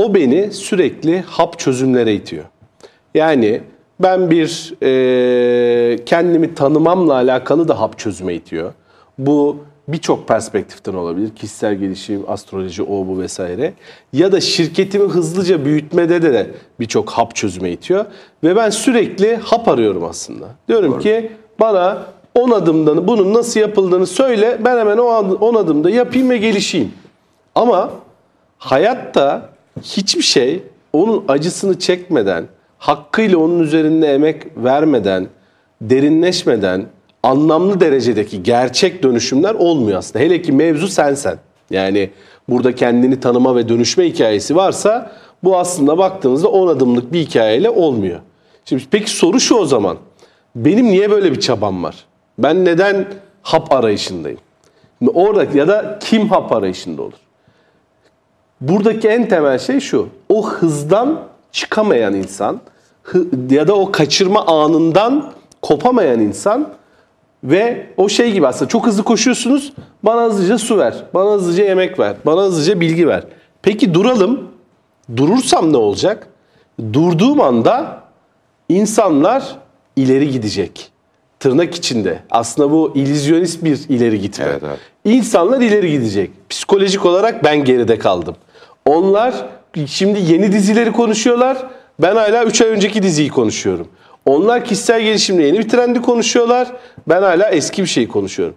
o beni sürekli hap çözümlere itiyor. Yani ben bir e, kendimi tanımamla alakalı da hap çözüme itiyor. Bu birçok perspektiften olabilir. Kişisel gelişim, astroloji, o bu vesaire. Ya da şirketimi hızlıca büyütmede de, de birçok hap çözüme itiyor. Ve ben sürekli hap arıyorum aslında. Diyorum ki bana 10 adımdan bunun nasıl yapıldığını söyle. Ben hemen o 10 adımda yapayım ve gelişeyim. Ama hayatta hiçbir şey onun acısını çekmeden, hakkıyla onun üzerinde emek vermeden, derinleşmeden, anlamlı derecedeki gerçek dönüşümler olmuyor aslında. Hele ki mevzu sensen. Yani burada kendini tanıma ve dönüşme hikayesi varsa bu aslında baktığımızda 10 adımlık bir hikayeyle olmuyor. Şimdi peki soru şu o zaman. Benim niye böyle bir çabam var? Ben neden hap arayışındayım? Orada ya da kim hap arayışında olur? Buradaki en temel şey şu. O hızdan çıkamayan insan ya da o kaçırma anından kopamayan insan ve o şey gibi aslında çok hızlı koşuyorsunuz. Bana hızlıca su ver. Bana hızlıca yemek ver. Bana hızlıca bilgi ver. Peki duralım. Durursam ne olacak? Durduğum anda insanlar ileri gidecek. Tırnak içinde. Aslında bu illüzyonist bir ileri gitme. Evet, evet. İnsanlar ileri gidecek. Psikolojik olarak ben geride kaldım. Onlar şimdi yeni dizileri konuşuyorlar. Ben hala 3 ay önceki diziyi konuşuyorum. Onlar kişisel gelişimle yeni bir trendi konuşuyorlar. Ben hala eski bir şeyi konuşuyorum.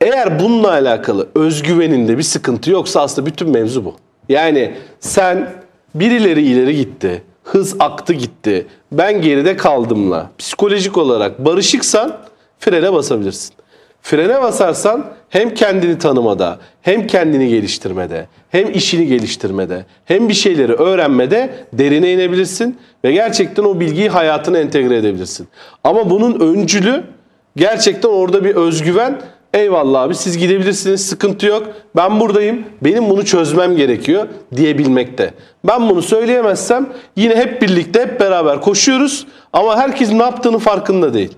Eğer bununla alakalı özgüveninde bir sıkıntı yoksa aslında bütün mevzu bu. Yani sen birileri ileri gitti, hız aktı gitti, ben geride kaldımla psikolojik olarak barışıksan frene basabilirsin. Frene basarsan hem kendini tanımada, hem kendini geliştirmede, hem işini geliştirmede, hem bir şeyleri öğrenmede derine inebilirsin ve gerçekten o bilgiyi hayatına entegre edebilirsin. Ama bunun öncülü gerçekten orada bir özgüven. Eyvallah abi siz gidebilirsiniz sıkıntı yok. Ben buradayım. Benim bunu çözmem gerekiyor diyebilmekte. Ben bunu söyleyemezsem yine hep birlikte hep beraber koşuyoruz ama herkes ne yaptığını farkında değil.